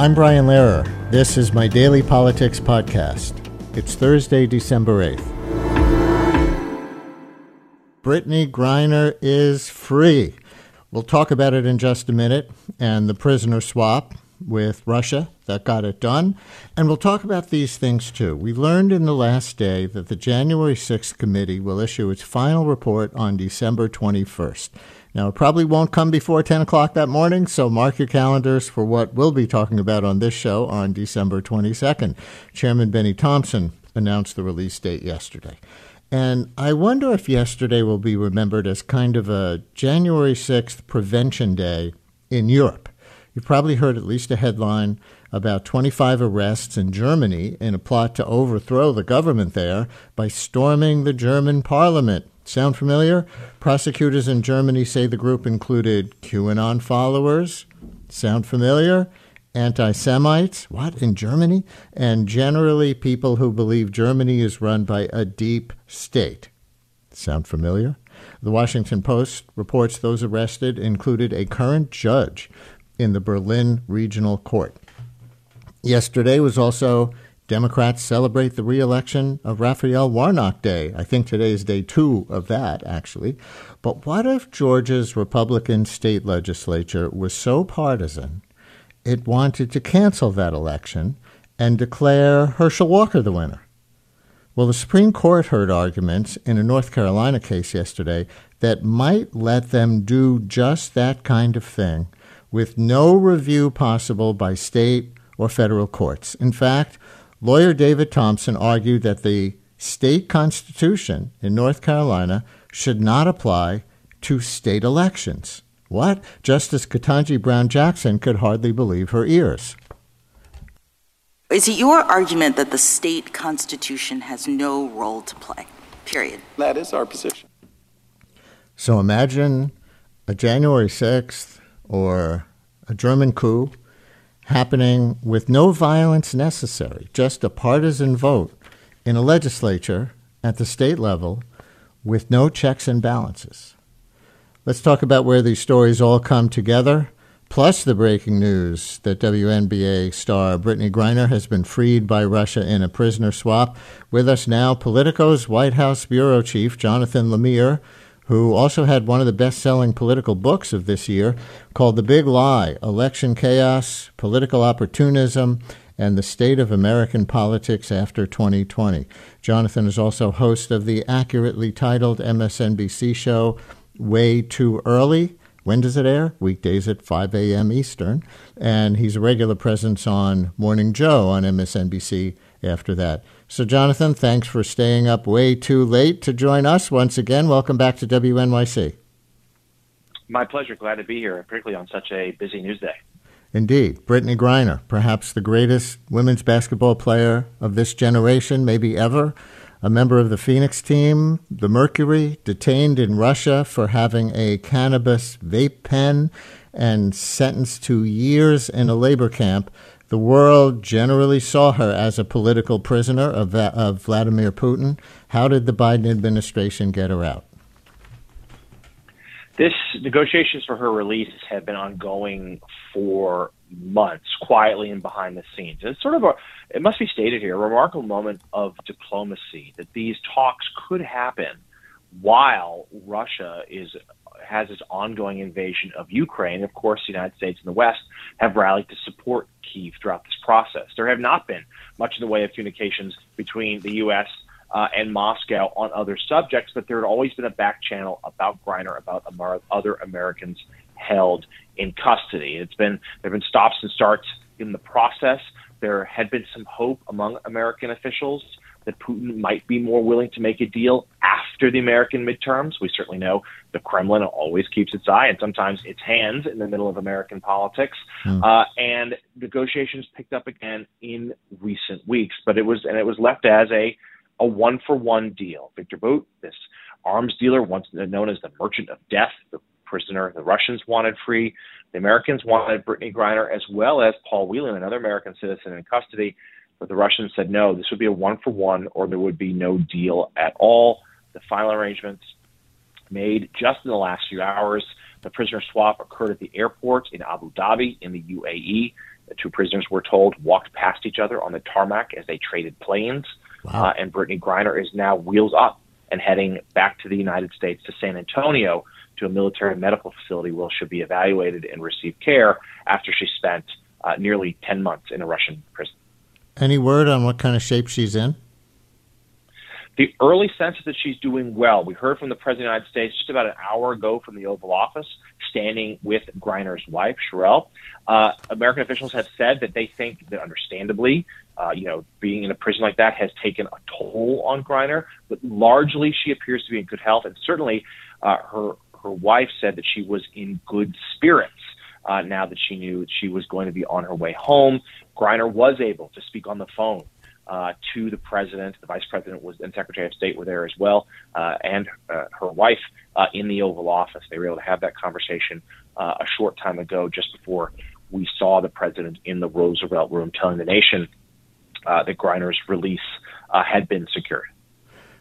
I'm Brian Lehrer. This is my daily politics podcast. It's Thursday, December 8th. Brittney Griner is free. We'll talk about it in just a minute and the prisoner swap with Russia that got it done. And we'll talk about these things too. We learned in the last day that the January 6th committee will issue its final report on December 21st. Now, it probably won't come before 10 o'clock that morning, so mark your calendars for what we'll be talking about on this show on December 22nd. Chairman Bennie Thompson announced the release date yesterday. And I wonder if yesterday will be remembered as kind of a January 6th prevention day in Europe. You've probably heard at least a headline about 25 arrests in Germany in a plot to overthrow the government there by storming the German parliament. Sound familiar? Prosecutors in Germany say the group included QAnon followers. Sound familiar? Anti Semites. What? In Germany? And generally people who believe Germany is run by a deep state. Sound familiar? The Washington Post reports those arrested included a current judge in the Berlin Regional Court. Yesterday was also Democrats celebrate the reelection of Raphael Warnock Day. I think today is day two of that, actually. But what if Georgia's Republican state legislature was so partisan it wanted to cancel that election and declare Herschel Walker the winner? Well, the Supreme Court heard arguments in a North Carolina case yesterday that might let them do just that kind of thing with no review possible by state or federal courts. In fact, Lawyer David Thompson argued that the state constitution in North Carolina should not apply to state elections. What? Justice Ketanji Brown Jackson could hardly believe her ears. Is it your argument that the state constitution has no role to play? Period. That is our position. So imagine a January 6th or a German coup happening with no violence necessary, just a partisan vote in a legislature at the state level with no checks and balances. Let's talk about where these stories all come together, plus the breaking news that WNBA star Brittney Griner has been freed by Russia in a prisoner swap. With us now, Politico's White House bureau chief, Jonathan Lemire who also had one of the best selling political books of this year called The Big Lie Election Chaos, Political Opportunism, and the State of American Politics After 2020. Jonathan is also host of the accurately titled MSNBC show Way Too Early. When does it air? Weekdays at 5 a.m. Eastern. And he's a regular presence on Morning Joe on MSNBC after that. So, Jonathan, thanks for staying up way too late to join us once again. Welcome back to WNYC. My pleasure. Glad to be here, particularly on such a busy news day. Indeed. Brittney Griner, perhaps the greatest women's basketball player of this generation, maybe ever. A member of the Phoenix team, the Mercury, detained in Russia for having a cannabis vape pen and sentenced to years in a labor camp the world generally saw her as a political prisoner of, of Vladimir Putin. How did the Biden administration get her out? This negotiations for her release have been ongoing for months, quietly and behind the scenes. It's sort of a, it must be stated here, a remarkable moment of diplomacy that these talks could happen while Russia is has its ongoing invasion of Ukraine. Of course, the United States and the West have rallied to support Kiev throughout this process. There have not been much in the way of communications between the U.S. Uh, and Moscow on other subjects, but there had always been a back channel about Griner, about Amer- other Americans held in custody. It's been there have been stops and starts in the process. There had been some hope among American officials that Putin might be more willing to make a deal after the American midterms. We certainly know the Kremlin always keeps its eye and sometimes its hands in the middle of American politics. Mm. Uh, and negotiations picked up again in recent weeks, but it was and it was left as a a one for one deal. Victor Bout, this arms dealer, once known as the Merchant of Death, the prisoner the Russians wanted free, the Americans wanted Brittney Griner, as well as Paul Whelan, another American citizen in custody. But the Russians said no, this would be a one for one, or there would be no deal at all. The final arrangements made just in the last few hours. The prisoner swap occurred at the airport in Abu Dhabi in the UAE. The two prisoners were told walked past each other on the tarmac as they traded planes. Wow. Uh, and Brittney Griner is now wheels up and heading back to the United States to San Antonio to a military medical facility where she'll be evaluated and receive care after she spent uh, nearly 10 months in a Russian prison. Any word on what kind of shape she's in? The early sense is that she's doing well. We heard from the President of the United States just about an hour ago from the Oval Office, standing with Griner's wife, Cherelle. Uh, American officials have said that they think that, understandably, uh, you know, being in a prison like that has taken a toll on Griner, but largely she appears to be in good health, and certainly uh, her her wife said that she was in good spirits. Uh, now that she knew she was going to be on her way home, Griner was able to speak on the phone uh, to the president. The vice president was and Secretary of State were there as well, uh, and uh, her wife uh, in the Oval Office. They were able to have that conversation uh, a short time ago, just before we saw the president in the Roosevelt Room telling the nation uh, that Griner's release had been secured.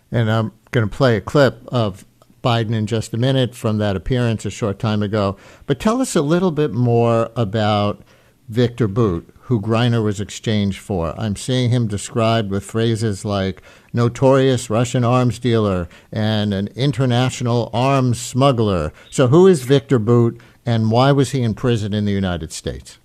And I'm going to play a clip of Biden in just a minute from that appearance a short time ago. But tell us a little bit more about Victor Bout, who Griner was exchanged for. I'm seeing him described with phrases like notorious Russian arms dealer and an international arms smuggler. So, who is Victor Bout and why was he in prison in the United States?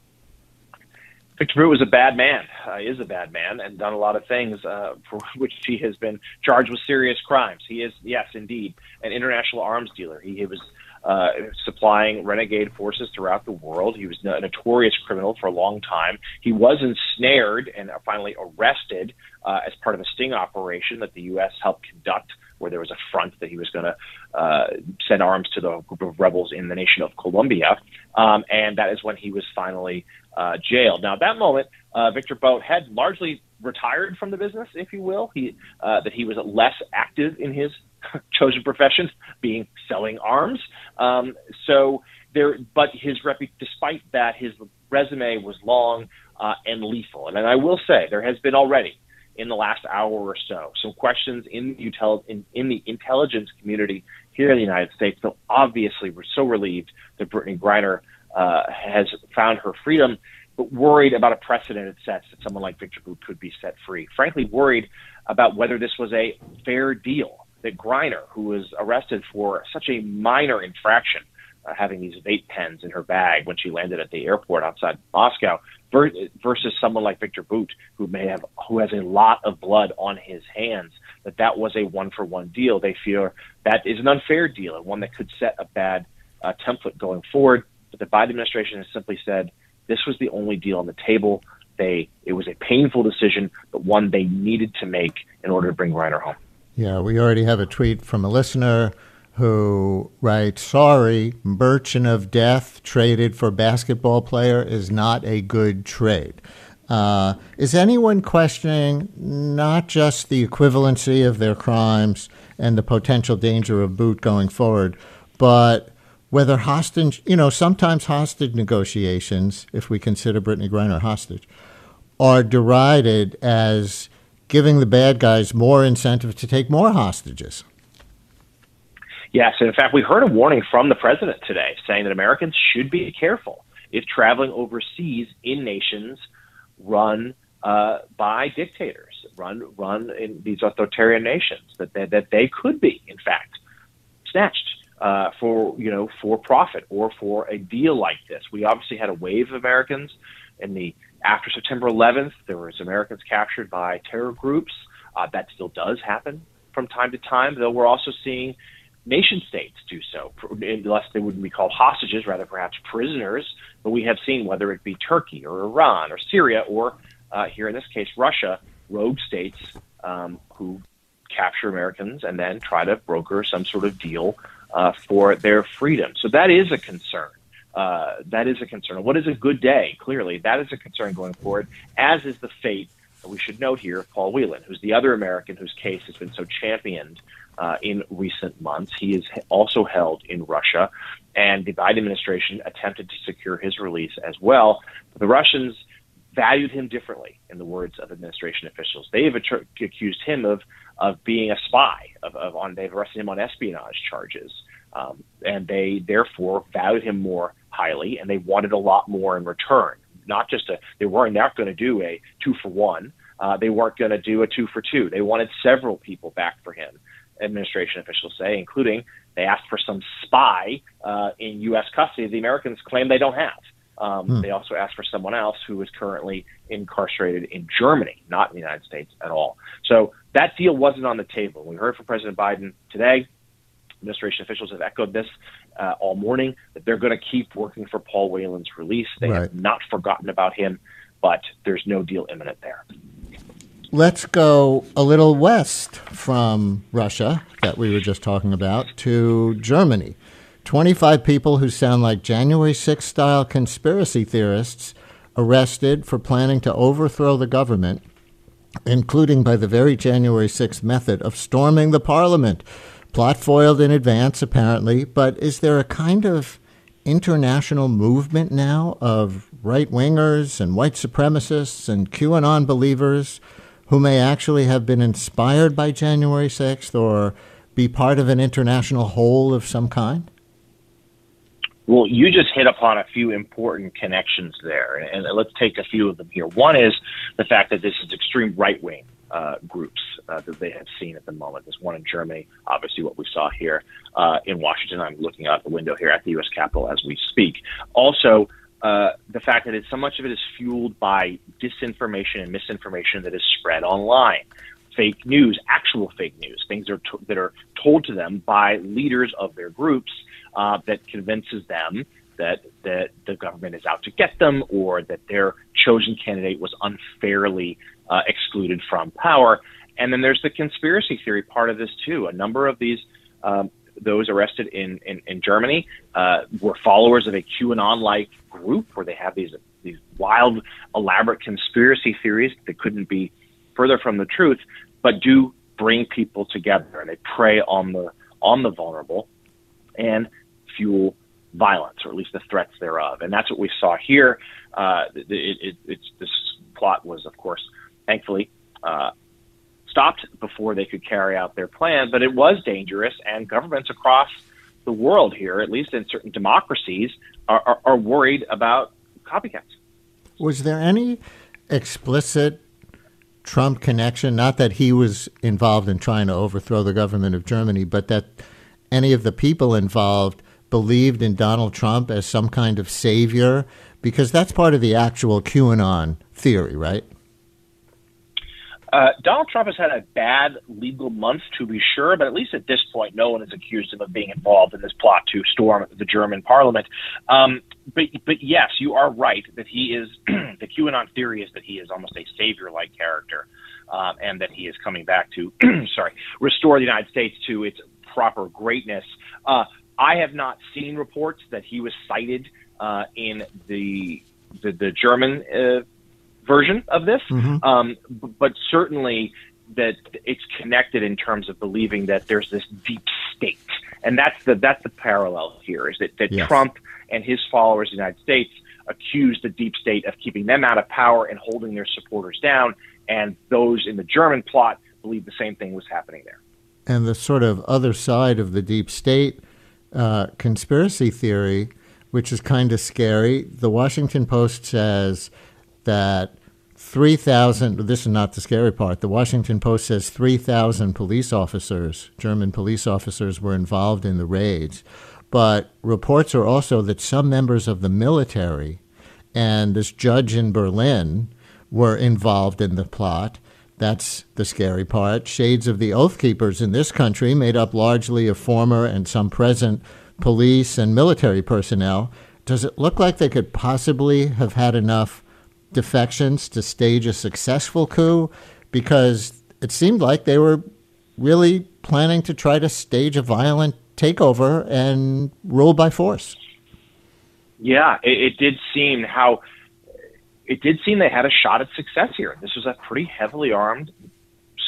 Victor Bout was a bad man, uh, is a bad man, and done a lot of things uh, for which he has been charged with serious crimes. He is, yes, indeed, an international arms dealer. He, he was uh, supplying renegade forces throughout the world. He was a notorious criminal for a long time. He was ensnared and finally arrested uh, as part of a sting operation that the U.S. helped conduct, where there was a front that he was going to uh, send arms to the group of rebels in the nation of Colombia. Um, and that is when he was finally uh, jailed. Now, at that moment, uh, Victor Bout had largely retired from the business, if you will. He uh, that he was less active in his chosen profession, being selling arms. Um, so there, but his despite that, his resume was long uh, and lethal. And, and I will say there has been already in the last hour or so some questions in the util- in, in the intelligence community here in the United States. So obviously, we're so relieved that Brittney Griner uh, has found her freedom but worried about a precedent it sets that someone like Victor Bout could be set free. Frankly, worried about whether this was a fair deal that Griner, who was arrested for such a minor infraction, uh, having these vape pens in her bag when she landed at the airport outside Moscow, versus someone like Victor Bout, who may have who has a lot of blood on his hands, that that was a one for one deal. They fear that is an unfair deal and one that could set a bad uh, template going forward. But the Biden administration has simply said this was the only deal on the table. They it was a painful decision, but one they needed to make in order to bring Griner home. Yeah, we already have a tweet from a listener who writes, Sorry, merchant of death traded for basketball player is not a good trade. Uh, is anyone questioning not just the equivalency of their crimes and the potential danger of Bout going forward, but whether hostage, you know, sometimes hostage negotiations, if we consider Brittney Griner hostage, are derided as giving the bad guys more incentive to take more hostages. Yes, and in fact, we heard a warning from the president today saying that Americans should be careful if traveling overseas in nations run uh, by dictators, run run in these authoritarian nations, that they, that they could be, in fact, snatched uh, for you know for profit or for a deal like this. We obviously had a wave of Americans in the after September 11th, there was Americans captured by terror groups. Uh, that still does happen from time to time, though we're also seeing nation states do so, unless they wouldn't be called hostages, rather perhaps prisoners. But we have seen whether it be Turkey or Iran or Syria or uh, here in this case Russia, rogue states um, who capture Americans and then try to broker some sort of deal uh, for their freedom. So that is a concern. Uh, that is a concern. What is a good day? Clearly, that is a concern going forward, as is the fate, we should note here, Paul Whelan, who's the other American whose case has been so championed uh, in recent months. He is also held in Russia, and the Biden administration attempted to secure his release as well. The Russians valued him differently, in the words of administration officials. They have accused him of of being a spy. Of, of on they've arrested him on espionage charges, um, and they therefore valued him more highly, and they wanted a lot more in return. Not just a they weren't not going to do a two for one. Uh, they weren't going to do a two for two. They wanted several people back for him. Administration officials say, including they asked for some spy uh, in U.S. custody. The Americans claim they don't have. Um, hmm. They also asked for someone else who is currently incarcerated in Germany, not in the United States at all. So that deal wasn't on the table. We heard from President Biden today. Administration officials have echoed this uh, all morning that they're going to keep working for Paul Whelan's release. They right. have not forgotten about him, but there's no deal imminent there. Let's go a little west from Russia that we were just talking about to Germany. 25 people who sound like January 6 style conspiracy theorists arrested for planning to overthrow the government, including by the very January 6 method of storming the parliament. Plot foiled in advance, apparently, but is there a kind of international movement now of right wingers and white supremacists and QAnon believers who may actually have been inspired by January 6th or be part of an international whole of some kind? Well, you just hit upon a few important connections there, and, let's take a few of them here. One is the fact that this is extreme right wing uh, groups uh, that they have seen at the moment. There's one in Germany, obviously, what we saw here uh, in Washington. I'm looking out the window here at the U.S. Capitol as we speak. Also, uh, the fact that so much of it is fueled by disinformation and misinformation that is spread online. Fake news, actual fake news, things are that are told to them by leaders of their groups uh, that convinces them that that the government is out to get them or that their chosen candidate was unfairly uh, excluded from power. And then there's the conspiracy theory part of this too. A number of these um, those arrested in in, in Germany uh, were followers of a QAnon-like group where they have these these wild, elaborate conspiracy theories that couldn't be further from the truth, but do bring people together and they prey on the on the vulnerable. And fuel violence, or at least the threats thereof. And that's what we saw here. Uh, it, it, this plot was, of course, thankfully uh, stopped before they could carry out their plan, but it was dangerous, and governments across the world here, at least in certain democracies, are, are, are worried about copycats. Was there any explicit Trump connection? Not that he was involved in trying to overthrow the government of Germany, but that any of the people involved believed in Donald Trump as some kind of savior? Because that's part of the actual QAnon theory, right? Uh, Donald Trump has had a bad legal month, to be sure, but at least at this point, no one has accused him of being involved in this plot to storm the German parliament. Um, but, but yes, you are right that he is. the QAnon theory is that he is almost a savior-like character, um, and that he is coming back to, sorry, restore the United States to its proper greatness. Uh, I have not seen reports that he was cited uh, in the the, the German uh, version of this, mm-hmm. um, but certainly that it's connected in terms of believing that there's this deep state, and that's the that's the parallel here is that, that yes. Trump and his followers in the United States accuse the deep state of keeping them out of power and holding their supporters down, and those in the German plot believe the same thing was happening there. And the sort of other side of the deep state uh, conspiracy theory, which is kind of scary. The Washington Post says that 3,000, this is not the scary part, the Washington Post says 3,000 police officers, German police officers, were involved in the raids. But reports are also that some members of the military and this judge in Berlin were involved in the plot. That's the scary part. Shades of the Oath Keepers in this country, made up largely of former and some present police and military personnel. Does it look like they could possibly have had enough defections to stage a successful coup? Because it seemed like they were really planning to try to stage a violent takeover and rule by force. Yeah, it, it did seem how it did seem they had a shot at success here. This was a pretty heavily armed,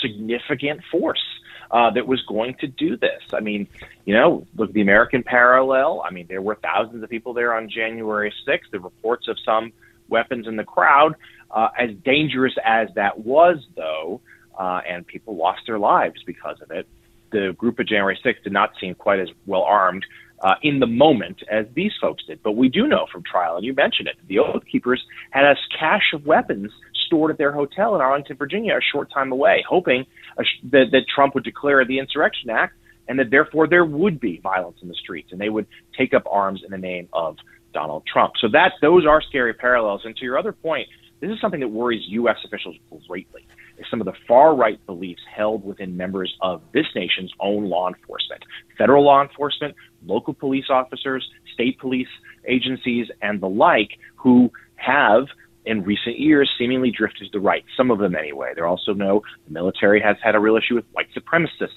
significant force uh, that was going to do this. I mean, you know, look at the American parallel. I mean, there were thousands of people there on January 6th. The reports of some weapons in the crowd, uh, as dangerous as that was, though, uh, and people lost their lives because of it. The group of January 6th did not seem quite as well armed uh, in the moment as these folks did. But we do know from trial, and you mentioned it, the Oath Keepers had a cache of weapons stored at their hotel in Arlington, Virginia, a short time away, hoping that, that Trump would declare the Insurrection Act and that therefore there would be violence in the streets and they would take up arms in the name of Donald Trump. So that those are scary parallels. And to your other point, this is something that worries U.S. officials greatly. Is some of the far right beliefs held within members of this nation's own law enforcement, federal law enforcement, local police officers, state police agencies, and the like, who have in recent years seemingly drifted to the right, some of them anyway. There also know the military has had a real issue with white supremacists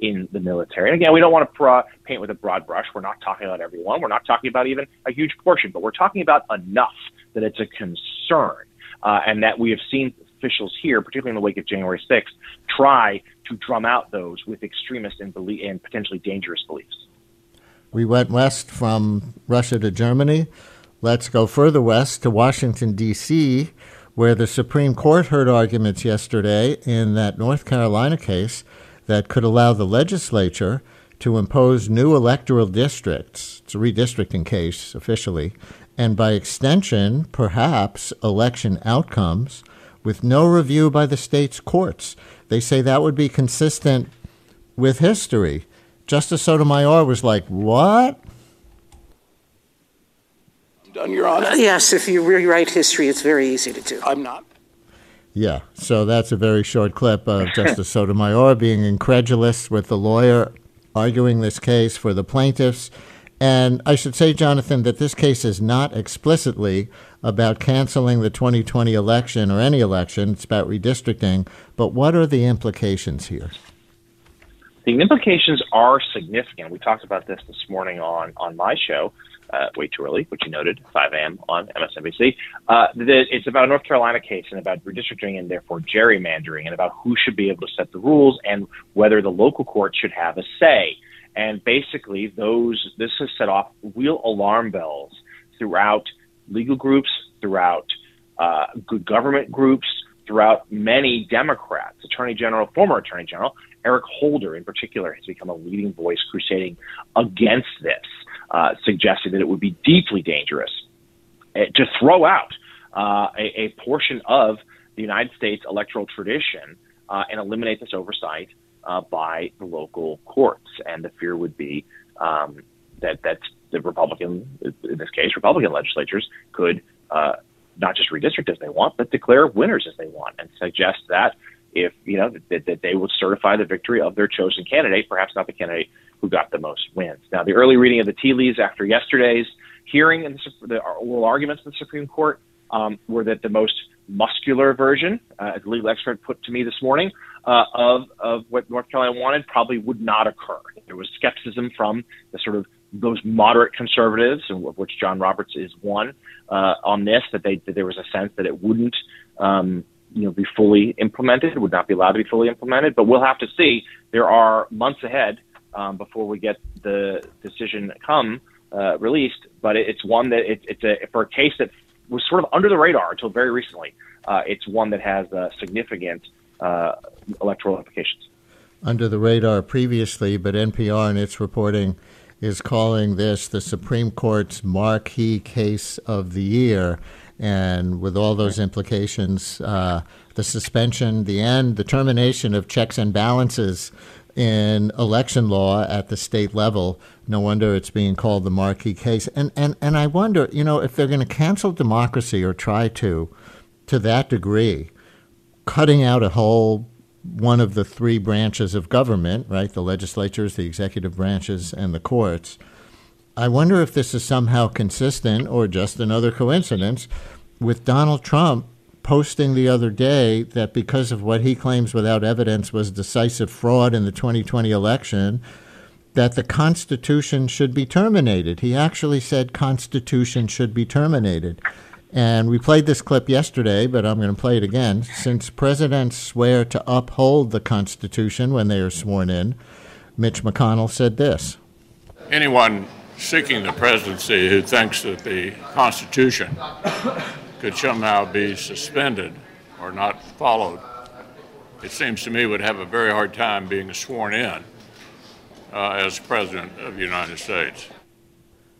in the military. And again, we don't want to pro- paint with a broad brush. We're not talking about everyone. We're not talking about even a huge portion, but we're talking about enough that it's a concern uh, and that we have seen officials here, particularly in the wake of January 6th, try to drum out those with extremist and, belie- and potentially dangerous beliefs. We went west from Russia to Germany. Let's go further west to Washington, D.C., where the Supreme Court heard arguments yesterday in that North Carolina case that could allow the legislature to impose new electoral districts. It's a redistricting case officially, and by extension, perhaps election outcomes with no review by the state's courts. They say that would be consistent with history. Justice Sotomayor was like, What? done, Your Honor? Yes, if you rewrite history, it's very easy to do. I'm not. Yeah, so that's a very short clip of Justice Sotomayor being incredulous with the lawyer arguing this case for the plaintiffs. And I should say, Jonathan, that this case is not explicitly about canceling the 2020 election or any election. It's about redistricting. But what are the implications here? The implications are significant. We talked about this this morning on, on my show uh, way too early, which you noted, 5 a.m. on MSNBC. Uh, it's about a North Carolina case and about redistricting and therefore gerrymandering and about who should be able to set the rules and whether the local court should have a say. And basically, those this has set off real alarm bells throughout legal groups, throughout uh, good government groups, throughout many Democrats. Attorney General, former Attorney General Eric Holder, in particular, has become a leading voice crusading against this uh, suggested that it would be deeply dangerous uh, to throw out uh, a, a, portion of the United States electoral tradition uh, and eliminate this oversight uh, by the local courts. And the fear would be um, that that the Republican, in this case, Republican legislatures could uh, not just redistrict as they want, but declare winners as they want, and suggest that if you know that, that they would certify the victory of their chosen candidate, perhaps not the candidate who got the most wins. Now, the early reading of the tea leaves after yesterday's hearing and the, the oral arguments in the Supreme Court um, were that the most muscular version, uh, as a legal expert put to me this morning, uh, of of what North Carolina wanted probably would not occur. There was skepticism from the sort of those moderate conservatives, of which John Roberts is one, uh, on this that they that there was a sense that it wouldn't. Um, you know, be fully implemented. Would not be allowed to be fully implemented, but we'll have to see. There are months ahead um, before we get the decision come uh, released. But it, it's one that it, it's a for a case that was sort of under the radar until very recently. Uh, it's one that has uh, significant uh, electoral implications. Under the radar previously, but NPR in its reporting is calling this the Supreme Court's marquee case of the year. And with all those implications, uh, the suspension, the end, the termination of checks and balances in election law at the state level. No wonder it's being called the marquee case. And and and I wonder, you know, if they're going to cancel democracy or try to, to that degree, cutting out a whole one of the three branches of government, right? The legislatures, the executive branches, and the courts. I wonder if this is somehow consistent or just another coincidence with Donald Trump posting the other day that because of what he claims without evidence was decisive fraud in the 2020 election, that the Constitution should be terminated. He actually said Constitution should be terminated. And we played this clip yesterday, but I'm going to play it again. Since presidents swear to uphold the Constitution when they are sworn in, Mitch McConnell said this Anyone seeking the presidency who thinks that the Constitution could somehow be suspended or not followed, it seems to me would have a very hard time being sworn in uh, as President of the United States.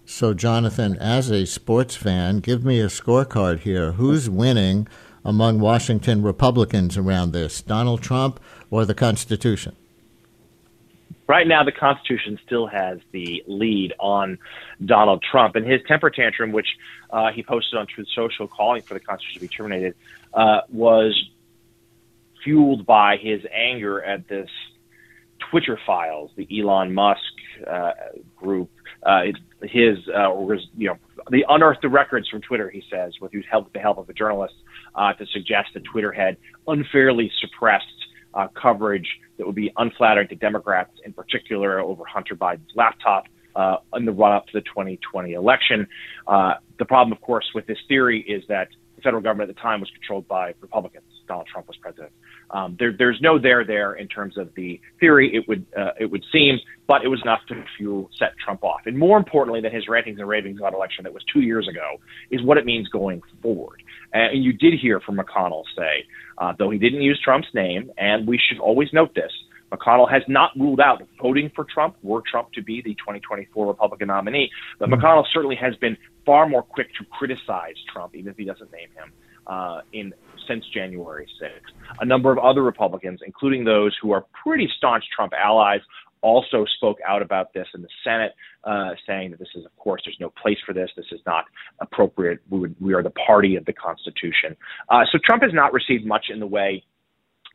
So, Jonathan, as a sports fan, give me a scorecard here. Who's winning among Washington Republicans around this, Donald Trump or the Constitution? Right now, the Constitution still has the lead on Donald Trump. And his temper tantrum, which uh, he posted on Truth Social calling for the Constitution to be terminated, uh, was fueled by his anger at this Twitter files, the Elon Musk uh, group, uh, his uh, was you know the unearthed the records from Twitter. He says with the help of a journalist uh, to suggest that Twitter had unfairly suppressed uh, coverage that would be unflattering to Democrats, in particular over Hunter Biden's laptop. Uh, in the run up to the 2020 election. Uh, the problem, of course, with this theory is that the federal government at the time was controlled by Republicans. Donald Trump was president. Um, there, there's no there there in terms of the theory. It would uh, it would seem, but it was enough to fuel set Trump off. And more importantly than his rantings and ravings about election that was two years ago is what it means going forward. And you did hear from McConnell say, uh, though he didn't use Trump's name, and we should always note this. McConnell has not ruled out voting for Trump were Trump to be the 2024 Republican nominee, but mm-hmm. McConnell certainly has been far more quick to criticize Trump, even if he doesn't name him, uh, in since January 6th. A number of other Republicans, including those who are pretty staunch Trump allies, also spoke out about this in the Senate, uh, saying that this is, of course, there's no place for this. This is not appropriate. We, would, we are the party of the Constitution. Uh, so Trump has not received much in the way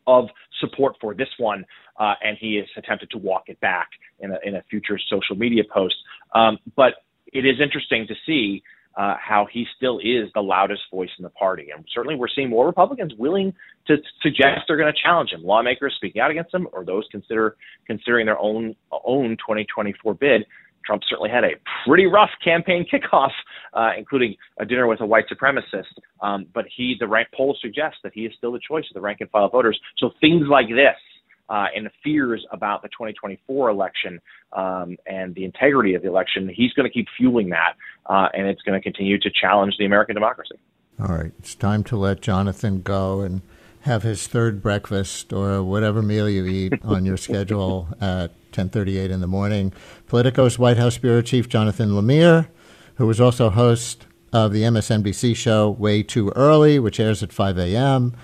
of support for this one, uh, and he has attempted to walk it back in a, in a future social media post. Um, but it is interesting to see uh, how he still is the loudest voice in the party. And certainly we're seeing more Republicans willing to suggest they're going to challenge him. Lawmakers speaking out against him or those consider considering their own own 2024 bid. Trump certainly had a pretty rough campaign kickoff, uh, including a dinner with a white supremacist. Um, but he, the rank poll suggests that he is still the choice of the rank and file voters. So things like this uh, and fears about the 2024 election um, and the integrity of the election, he's going to keep fueling that, uh, and it's going to continue to challenge the American democracy. All right, it's time to let Jonathan go and have his third breakfast or whatever meal you eat on your schedule at 10:38 in the morning. Politico's White House bureau chief Jonathan Lemire, who was also host of the MSNBC show Way Too Early, which airs at 5 a.m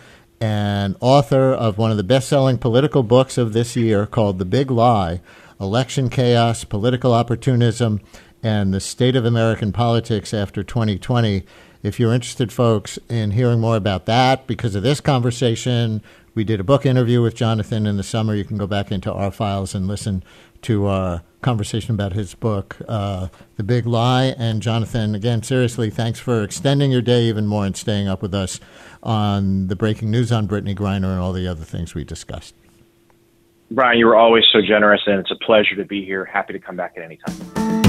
and author of one of the best selling political books of this year called The Big Lie Election Chaos, Political Opportunism, and the State of American Politics After 2020. If you're interested, folks, in hearing more about that, because of this conversation, we did a book interview with Jonathan in the summer. You can go back into our files and listen to our conversation about his book, uh, The Big Lie. And Jonathan, again, seriously, thanks for extending your day even more and staying up with us on the breaking news on Brittney Griner and all the other things we discussed. Brian, you were always so generous, and it's a pleasure to be here. Happy to come back at any time.